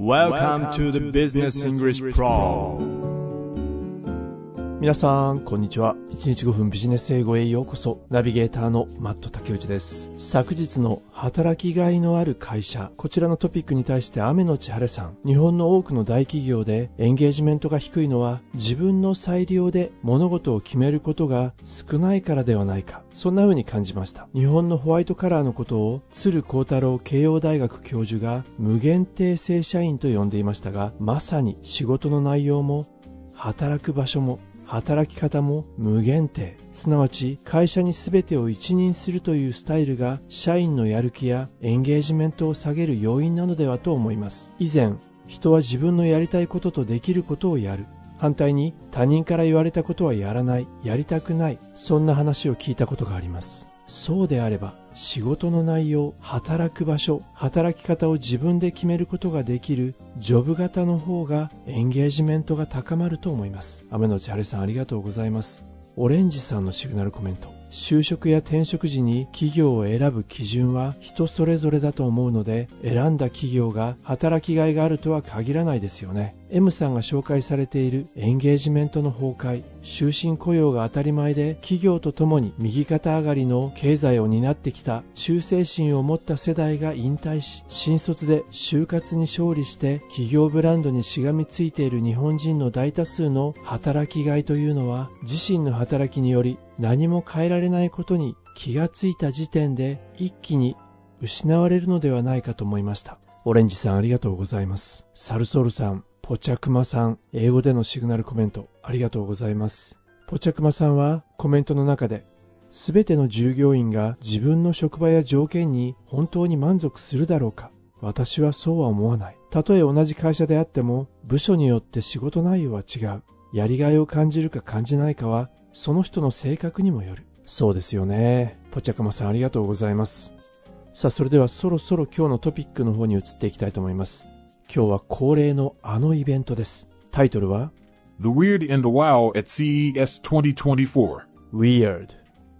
Welcome to the Business English Pro 皆さん、こんにちは。1日5分ビジネス英語へようこそ。ナビゲーターのマット竹内です。昨日の働きがいのある会社。こちらのトピックに対して雨のち晴れさん。日本の多くの大企業でエンゲージメントが低いのは自分の裁量で物事を決めることが少ないからではないか。そんな風に感じました。日本のホワイトカラーのことを鶴光太郎慶応大学教授が無限定正社員と呼んでいましたが、まさに仕事の内容も働く場所も働き方も無限定。すなわち会社に全てを一任するというスタイルが社員のやる気やエンゲージメントを下げる要因なのではと思います。以前人は自分のやりたいこととできることをやる。反対に他人から言われたことはやらないやりたくないそんな話を聞いたことがあります。そうであれば仕事の内容働く場所働き方を自分で決めることができるジョブ型の方がエンゲージメントが高まると思います。雨のち晴れさんありがとうございます。オレンジさんのシグナルコメント。就職や転職時に企業を選ぶ基準は人それぞれだと思うので選んだ企業が働きがいがあるとは限らないですよね。M さんが紹介されているエンゲージメントの崩壊終身雇用が当たり前で企業とともに右肩上がりの経済を担ってきた忠誠心を持った世代が引退し新卒で就活に勝利して企業ブランドにしがみついている日本人の大多数の働きがいというのは自身の働きにより何も変えられないことに気がついた時点で一気に失われるのではないかと思いました。オレンジさんありがとうございます。サルソルさん、ポチャクマさん、英語でのシグナルコメントありがとうございます。ポチャクマさんはコメントの中で、すべての従業員が自分の職場や条件に本当に満足するだろうか私はそうは思わない。たとえ同じ会社であっても、部署によって仕事内容は違う。やりがいを感じるか感じないかはその人の性格にもよる。そうですよね。ポチャカマさんありがとうございます。さあ、それではそろそろ今日のトピックの方に移っていきたいと思います。今日は恒例のあのイベントです。タイトルは The Weird and the Wow at CES 2024 Weird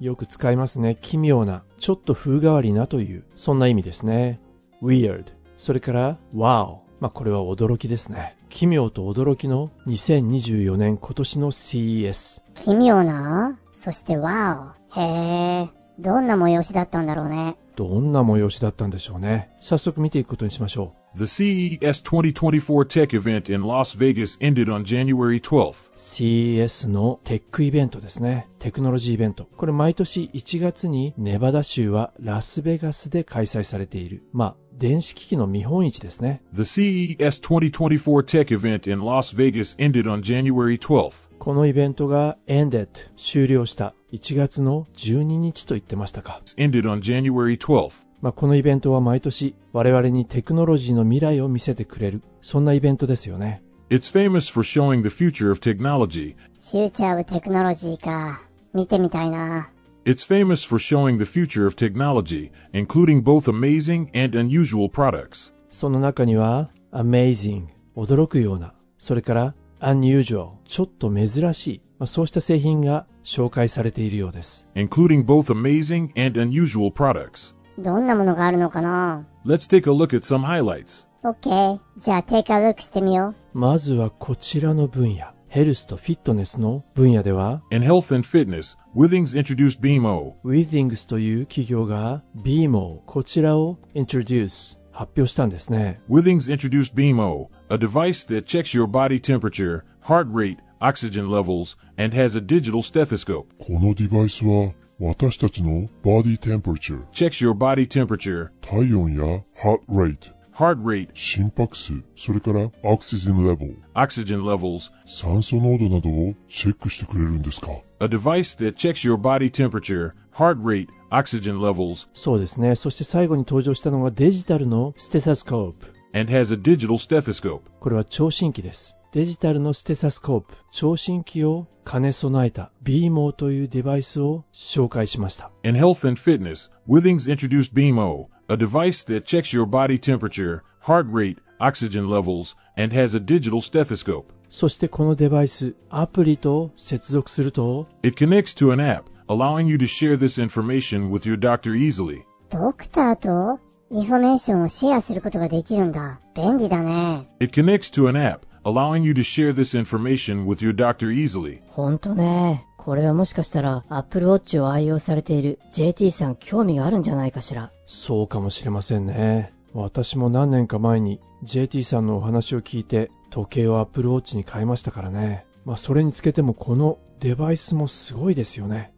よく使いますね。奇妙な、ちょっと風変わりなという、そんな意味ですね。Weird それから Wow まあこれは驚きですね。奇妙と驚きの2024年今年の CES。奇妙な？そしてワオ。へえ、どんな催しだったんだろうね。どんな催しだったんでしょうね。早速見ていくことにしましょう。The CES 2024 Tech Event in Las Vegas ended on January 12th. CES のテックイベントですね。テクノロジーイベント。これ毎年1月にネバダ州はラスベガスで開催されている。まあ、電子機器の見本市ですね。The CES 2024 Tech Event in Las Vegas ended on January 12th. このイベントが ended 終了した1月の12日と言ってましたか。ended on January 12th. まあ、このイベントは毎年我々にテクノロジーの未来を見せてくれるそんなイベントですよね。It's famous for showing the future of technology. フューチャーオブテクノロジーか。見てみたいな。It's famous for showing the future of technology, including both amazing and unusual products. その中には amazing 驚くようなそれから unusual ちょっと珍しい、まあ、そうした製品が紹介されているようです including both amazing and unusual products どんなものがあるのかな Let's take a look at some highlights OK じゃあ take a look してみようまずはこちらの分野ヘルスとフィットネスの分野では In health and fitness, Withings introduced BMO. Withings という企業が BMO こちらを introduce 発表したんですね。Withings introduced BMO, a device that checks your body temperature, heart rate, oxygen levels, and has a digital stethoscope. このデバイスは私たちの body temperature, checks your body temperature, 体温や heart rate, heart rate, 心拍数、それから oxygen level、oxygen levels, 酸素濃度などをチェックしてくれるんですか a device that checks your body temperature, heart rate, oxygen levels, そうですね。そして最後に登場したのがデジタルのステタスコープ。and has a digital stethoscope. これは聴診器です。デジタルのステタスコープ、聴診器を兼ね備えた BMO というデバイスを紹介しました。In health and fitness, Withings introduced BMO, a device that checks your body temperature, heart rate, oxygen levels, and has a digital stethoscope. そしてこのデバイス、アプリと接続すると、It connects to an app, allowing you to share this information with your doctor easily. ドクターと インフォメーションをシェアすることができるんだ。便利だね。 It connects to an app, allowing you to share this information with your doctor easily. ほんとね。 これはもしかしたら Apple Watch を愛用されている JT さん興味があるんじゃないかしら。そうかもしれませんね。私も何年か前に JT さんのお話を聞いて時計を Apple Watch に変えましたからね。まあそれにつけてもこのデバイスもすごいですよね。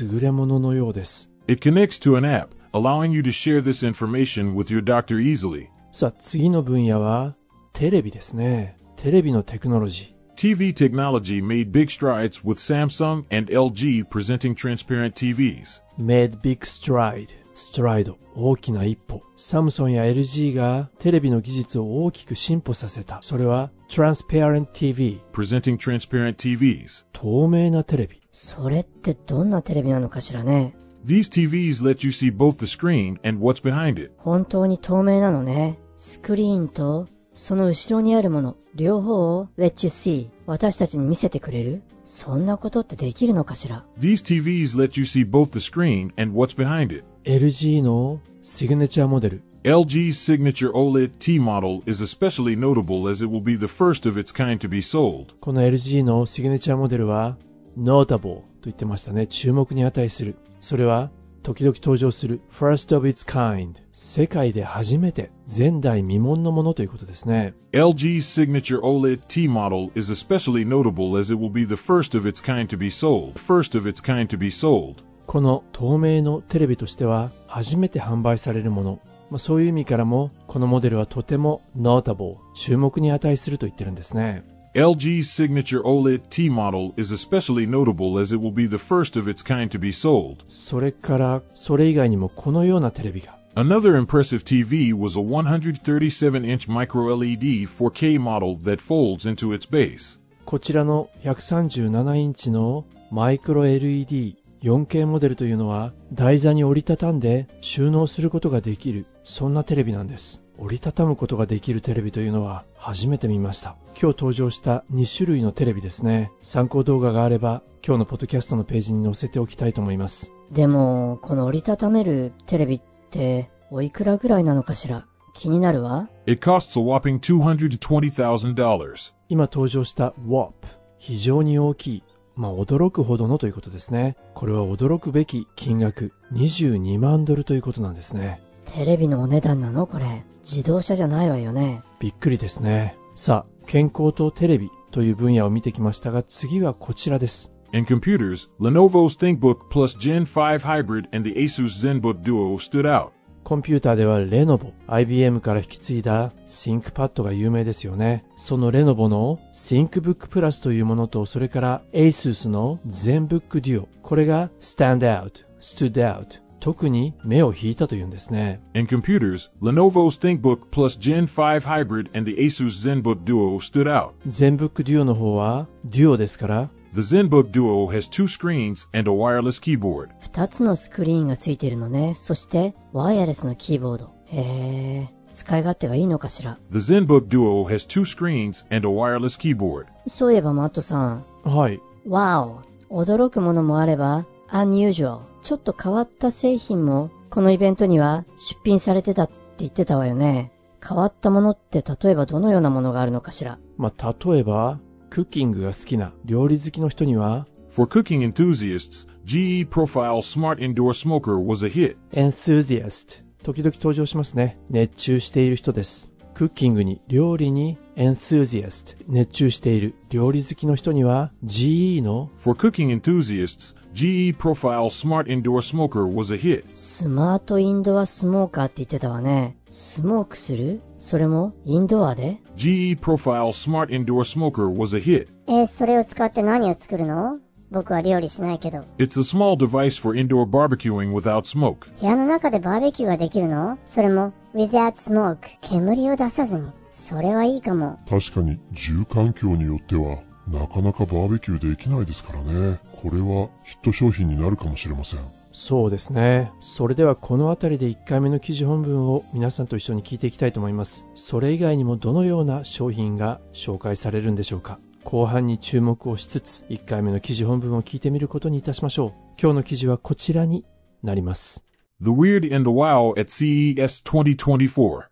優れもののようです。It connects to an app, allowing you to share this information with your doctor easily. さあ次の分野はテレビですね。テレビのテクノロジー。TV technology made big strides with Samsung and LG presenting transparent TVs. made big stride ストライド大きな一歩サムソンや LG がテレビの技術を大きく進歩させたそれは Transparent TV Presenting transparent TVs. 透明なテレビそれってどんなテレビなのかしらね。 These TVs let you see both the screen and what's behind it. 本当に透明なのね。スクリーンと その後ろにあるもの、両方を Let you see 私たちに見せてくれるそんなことってできるのかしら These TVs let you see both the screen and what's behind it. LG のシグネチャーモデル LG's signature OLED T model is especially notable as it will be the first of its kind to be sold. この LG のシグネチャーモデルは Notable と言ってましたね注目に値するそれは時々登場する First of its kind 世界で初めて前代未聞のものということですね LG's signature OLED T model is especially notable as it will be the first of its kind to be sold. First of its kind to be sold. この透明のテレビとしては初めて販売されるもの、まあ、そういう意味からもこのモデルはとても notable 注目に値すると言ってるんですね LG's signature OLED T model is especially notable as it will be the first of its kind to be sold. それからそれ以外にもこのようなテレビが Another impressive TV was a 137-inch micro-LED 4K model that folds into its base. こちらの137インチのマイクロ LED 4K モデルというのは台座に折りたたんで収納することができるそんなテレビなんです 折りたたむことができるテレビというのは初めて見ました。今日登場した2種類のテレビですね。参考動画があれば今日のポッドキャストのページに載せておきたいと思います。でも、この折りたためるテレビっておいくらぐらいなのかしら？気になるわ。It costs a whopping $220,000. 今登場した WAP 非常に大きいまあ驚くほどのということですね。これは驚くべき金額22万ドルということなんですねテレビのお値段なのこれ。自動車じゃないわよね。びっくりですねさあ健康とテレビという分野を見てきましたが次はこちらです In computers, Lenovo's ThinkBook plus Gen 5 Hybrid and the Asus ZenBook Duo stood out. コンピューターではレノボ IBM から引き継いだ ThinkPad が有名ですよねそのレノボの ThinkBook Plus というものとそれから ASUS の ZenBook Duo これが Stand Out Stood Out 特に目を引いたというんですね In computers, Lenovo's ThinkBook plus Gen 5 Hybrid and the Asus ZenBook Duo stood out. ZenBook Duo の方は Duo ですから The ZenBook Duo has two screens and a wireless keyboard. 二つのスクリーンがついているのね。そして、ワイヤレスのキーボード。へえ、使い勝手がいいのかしら。The ZenBook Duo has two screens and a wireless keyboard. そういえばマットさん。はいわお。驚くものもあれば、unusual。ちょっと変わった製品も、このイベントには出品されてたって言ってたわよね。変わったものって例えばどのようなものがあるのかしら？まあ例えばクッキングが好きな料理好きの人には For cooking enthusiasts, GE Profile Smart Indoor Smoker was a hit. enthusiast 時々登場しますね熱中している人ですクッキングに料理に enthusiast 熱中している料理好きの人には GE の For cooking enthusiasts, GE Profile Smart Indoor Smoker was a hit. スマートインドアスモーカーって言ってたわね。スモークするそれもインドアで GE Profile Smart Indoor Smoker was a hit. えーそれを使って何を作るの僕は料理しないけど。 It's a small device for indoor barbecuing without smoke. 部屋の中でバーベキューができるのそれも without smoke 煙を出さずに。それはいいかも。確かに住環境によっては なかなかバーベキューできないですからね。これはヒット商品になるかもしれません。そうですねそれではこの辺りで1回目の記事本文を皆さんと一緒に聞いていきたいと思いますそれ以外にもどのような商品が紹介されるんでしょうか後半に注目をしつつ1回目の記事本文を聞いてみることにいたしましょう今日の記事はこちらになります The Weird and the Wow at CES 2024.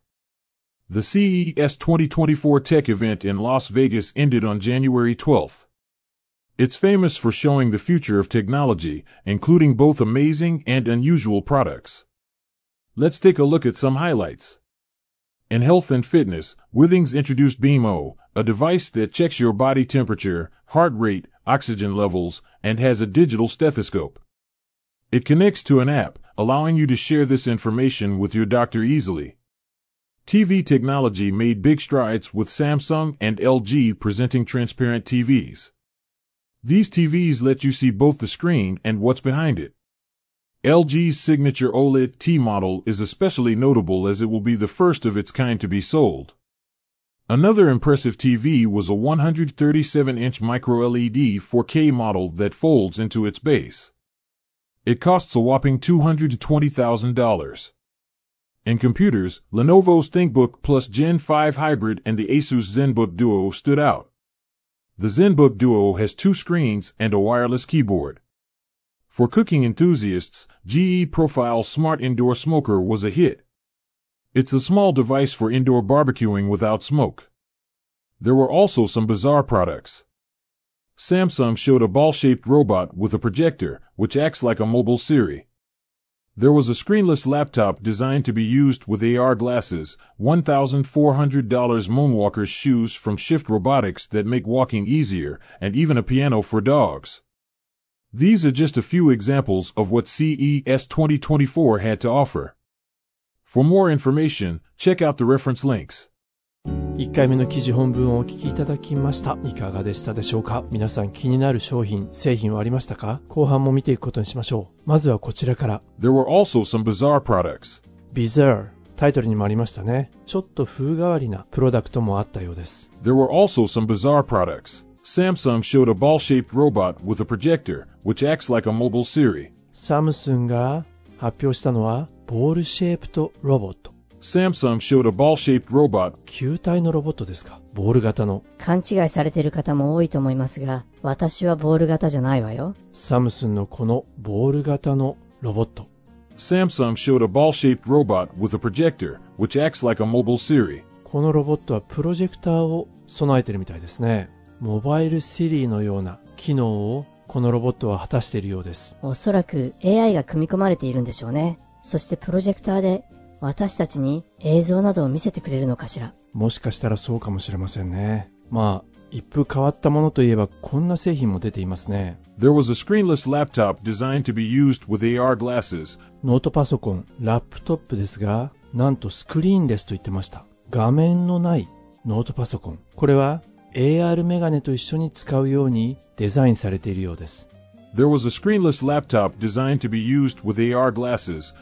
The CES 2024 tech event in Las Vegas ended on January 12th. It's famous for showing the future of technology, including both amazing and unusual products. Let's take a look at some highlights. In health and fitness, Withings introduced BeamO, a device that checks your body temperature, heart rate, oxygen levels, and has a digital stethoscope. It connects to an app, allowing you to share this information with your doctor easily. TV technology made big strides with Samsung and LG presenting transparent TVs. These TVs let you see both the screen and what's behind it. LG's signature OLED T model is especially notable as it will be the first of its kind to be sold. Another impressive TV was a 137-inch micro-LED 4K model that folds into its base. It costs a whopping $220,000. In computers, Lenovo's ThinkBook Plus Gen 5 Hybrid and the Asus ZenBook Duo stood out. The ZenBook Duo has two screens and a wireless keyboard. For cooking enthusiasts, GE Profile Smart Indoor Smoker was a hit. It's a small device for indoor barbecuing without smoke. There were also some bizarre products. Samsung showed a ball-shaped robot with a projector, which acts like a mobile Siri. There was a screenless laptop designed to be used with AR glasses, $1,400 Moonwalker's shoes from Shift Robotics that make walking easier, and even a piano for dogs. These are just a few examples of what CES 2024 had to offer. For more information, check out the reference links. 1回目の記事本文をお聞きいただきました。いかがでしたでしょうか皆さん気になる商品、製品はありましたか後半も見ていくことにしましょう。まずはこちらから。There were also some bizarre products. Bizarre。タイトルにもありましたね。ちょっと風変わりなプロダクトもあったようです。There were also some bizarre products. Samsung showed a ball-shaped robot with a projector, which acts like a mobile Siri. サムスンが発表したのは、ボールシェイプとロボット。Samsung showed a ball-shaped robot 球体のロボットですか？ボール型の。勘違いされている方も多いと思いますが、私はボール型じゃないわよ。サムスンのこのボール型のロボット。Samsung showed a ball-shaped robot with a projector, which acts like a mobile Siri. このロボットはプロジェクターを備えてるみたいですね。モバイルシリーのような機能をこのロボットは果たしているようです。おそらく AI が組み込まれているんでしょうね。そしてプロジェクターで私たちに映像などを見せてくれるのかしら？もしかしたらそうかもしれませんね。まあ、一風変わったものといえばこんな製品も出ていますね。There was a screenless laptop designed to be used with AR glasses. ノートパソコン、ラップトップですが、なんとスクリーンレスと言ってました。画面のないノートパソコン。これは AR メガネと一緒に使うようにデザインされているようです。There was a screenless laptop designed to be used with AR glasses.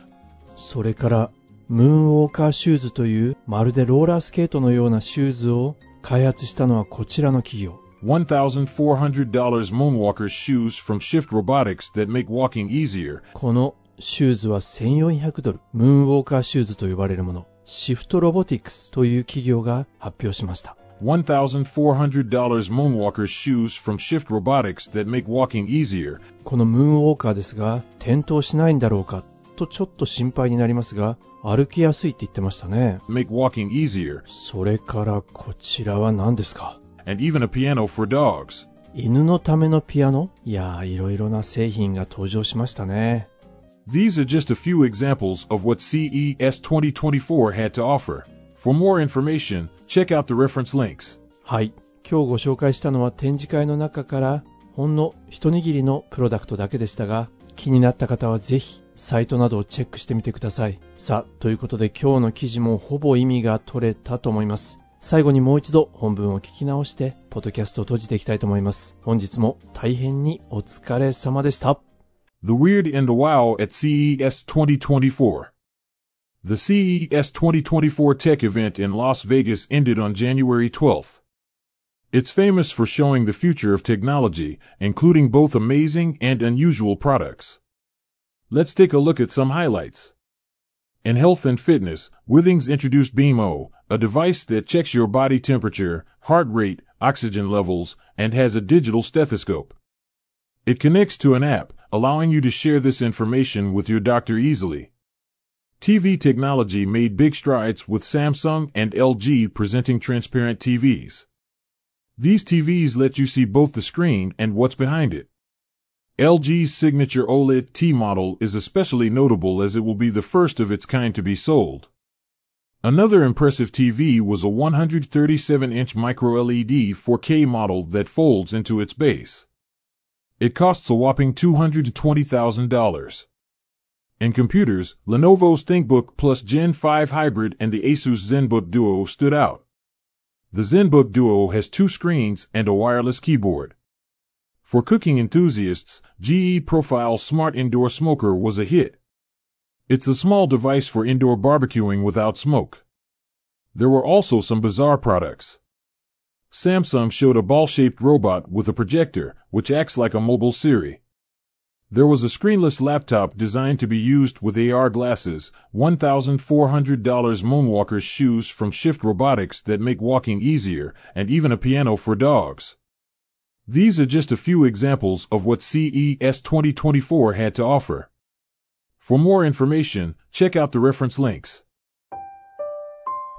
それから、ムーンウォーカーシューズというまるでローラースケートのようなシューズを開発したのはこちらの企業。$1,400 Moonwalker's shoes from Shift Robotics that make walking easier. このシューズは1400ドル、ムーンウォーカーシューズと呼ばれるもの、シフトロボティクスという企業が発表しました。$1,400 Moonwalker's shoes from Shift Robotics that make walking easier. このムーンウォーカーですが、転倒しないんだろうかとちょっと心配になりますが、歩きやすいって言ってましたね。Make walking easier. それからこちらは何ですか And even a piano for dogs. 犬のためのピアノいやー、いろいろな製品が登場しましたね。These are just a few examples of what CES 2024 had to offer. For more information, check out the reference links. はい。今日ご紹介したのは展示会の中からほんの一握りのプロダクトだけでしたが、気になった方はぜひサイトなどをチェックしてみてください。さあ、ということで今日の記事もほぼ意味が取れたと思います。最後にもう一度本文を聞き直して、ポッドキャストを閉じていきたいと思います。本日も大変にお疲れ様でした。The Weird and the Wow at CES 2024. The CES 2024 tech event in Las Vegas ended on January 12th. It's famous for showing the future of technology, including both amazing and unusual products. Let's take a look at some highlights. In health and fitness, Withings introduced BeamO, a device that checks your body temperature, heart rate, oxygen levels, and has a digital stethoscope. It connects to an app, allowing you to share this information with your doctor easily. TV technology made big strides with Samsung and LG presenting transparent TVs. These TVs let you see both the screen and what's behind it. LG's signature OLED T model is especially notable as it will be the first of its kind to be sold. Another impressive TV was a 137-inch micro-LED 4K model that folds into its base. It costs a whopping $220,000. In computers, Lenovo's ThinkBook Plus Gen 5 Hybrid and the Asus ZenBook Duo stood out. The ZenBook Duo has two screens and a wireless keyboard. For cooking enthusiasts, GE Profile Smart Indoor Smoker was a hit. It's a small device for indoor barbecuing without smoke. There were also some bizarre products. Samsung showed a ball-shaped robot with a projector, which acts like a mobile Siri. There was a screenless laptop designed to be used with AR glasses, $1,400 Moonwalker's shoes from Shift Robotics that make walking easier, and even a piano for dogs. These are just a few examples of what CES 2024 had to offer. For more information, check out the reference links.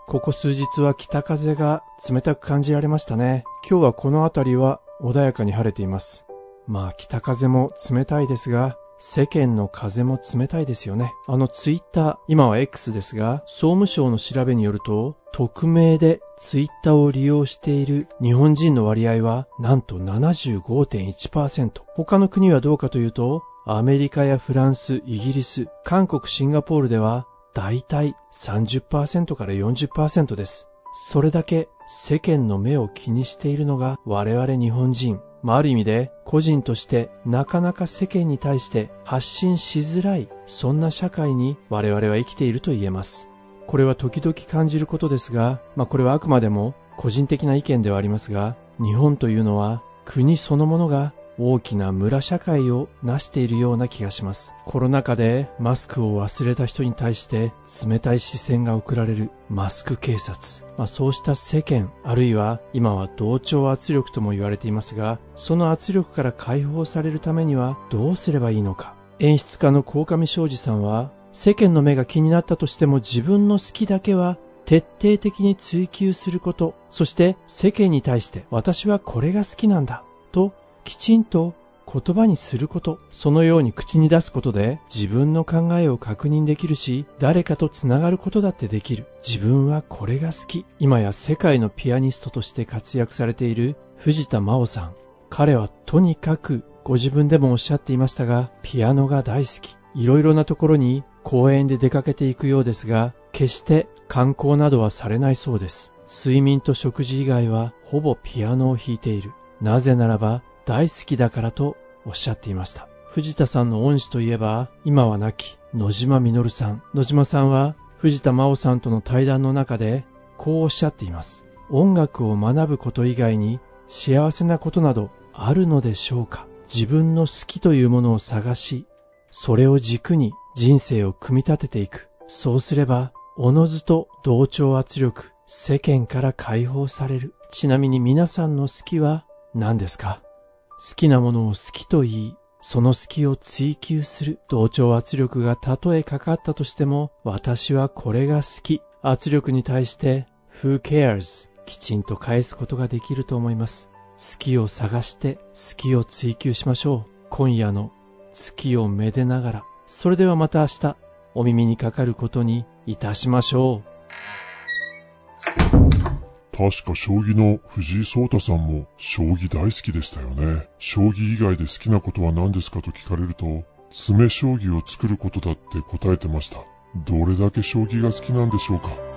ここ数日は北風が冷たく感じられましたね。今日はこの辺りは穏やかに晴れています。まあ北風も冷たいですが、世間の風も冷たいですよね。あのツイッター、今は X ですが、総務省の調べによると、匿名でツイッターを利用している日本人の割合はなんと75.1%。他の国はどうかというと、アメリカやフランス、イギリス、韓国、シンガポールでは大体30%から40%です。それだけ世間の目を気にしているのが我々日本人。まあ、ある意味で個人としてなかなか世間に対して発信しづらい、そんな社会に我々は生きていると言えます。これは時々感じることですが、まあ、これはあくまでも個人的な意見ではありますが、日本というのは国そのものが大きな村社会を成しているような気がします。コロナ禍でマスクを忘れた人に対して冷たい視線が送られるマスク警察。まあ、そうした世間、あるいは今は同調圧力とも言われていますが、その圧力から解放されるためにはどうすればいいのか。演出家の鴻上昌司さんは、世間の目が気になったとしても自分の好きだけは徹底的に追求すること、そして世間に対して私はこれが好きなんだときちんと言葉にすること、そのように口に出すことで自分の考えを確認できるし、誰かとつながることだってできる。自分はこれが好き。今や世界のピアニストとして活躍されている藤田真央さん。彼はとにかくご自分でもおっしゃっていましたが、ピアノが大好き。いろいろなところに公園で出かけていくようですが、決して観光などはされないそうです。睡眠と食事以外はほぼピアノを弾いている。なぜならば大好きだからとおっしゃっていました。藤田さんの恩師といえば、今は亡き野島実さん。野島さんは藤田真央さんとの対談の中でこうおっしゃっています。音楽を学ぶこと以外に幸せなことなどあるのでしょうか自分の好きというものを探し、それを軸に人生を組み立てていく。そうすれば、おのずと同調圧力、世間から解放される。ちなみに皆さんの好きは何ですか？好きなものを好きと言い、その好きを追求する。同調圧力がたとえかかったとしても、私はこれが好き。圧力に対して、who cares? きちんと返すことができると思います。好きを探して好きを追求しましょう。今夜の月をめでながら。それではまた明日、お耳にかかることにいたしましょう。確か将棋の藤井聡太さんも将棋大好きでしたよね。将棋以外で好きなことは何ですかと聞かれると、詰将棋を作ることだって答えてました。どれだけ将棋が好きなんでしょうか。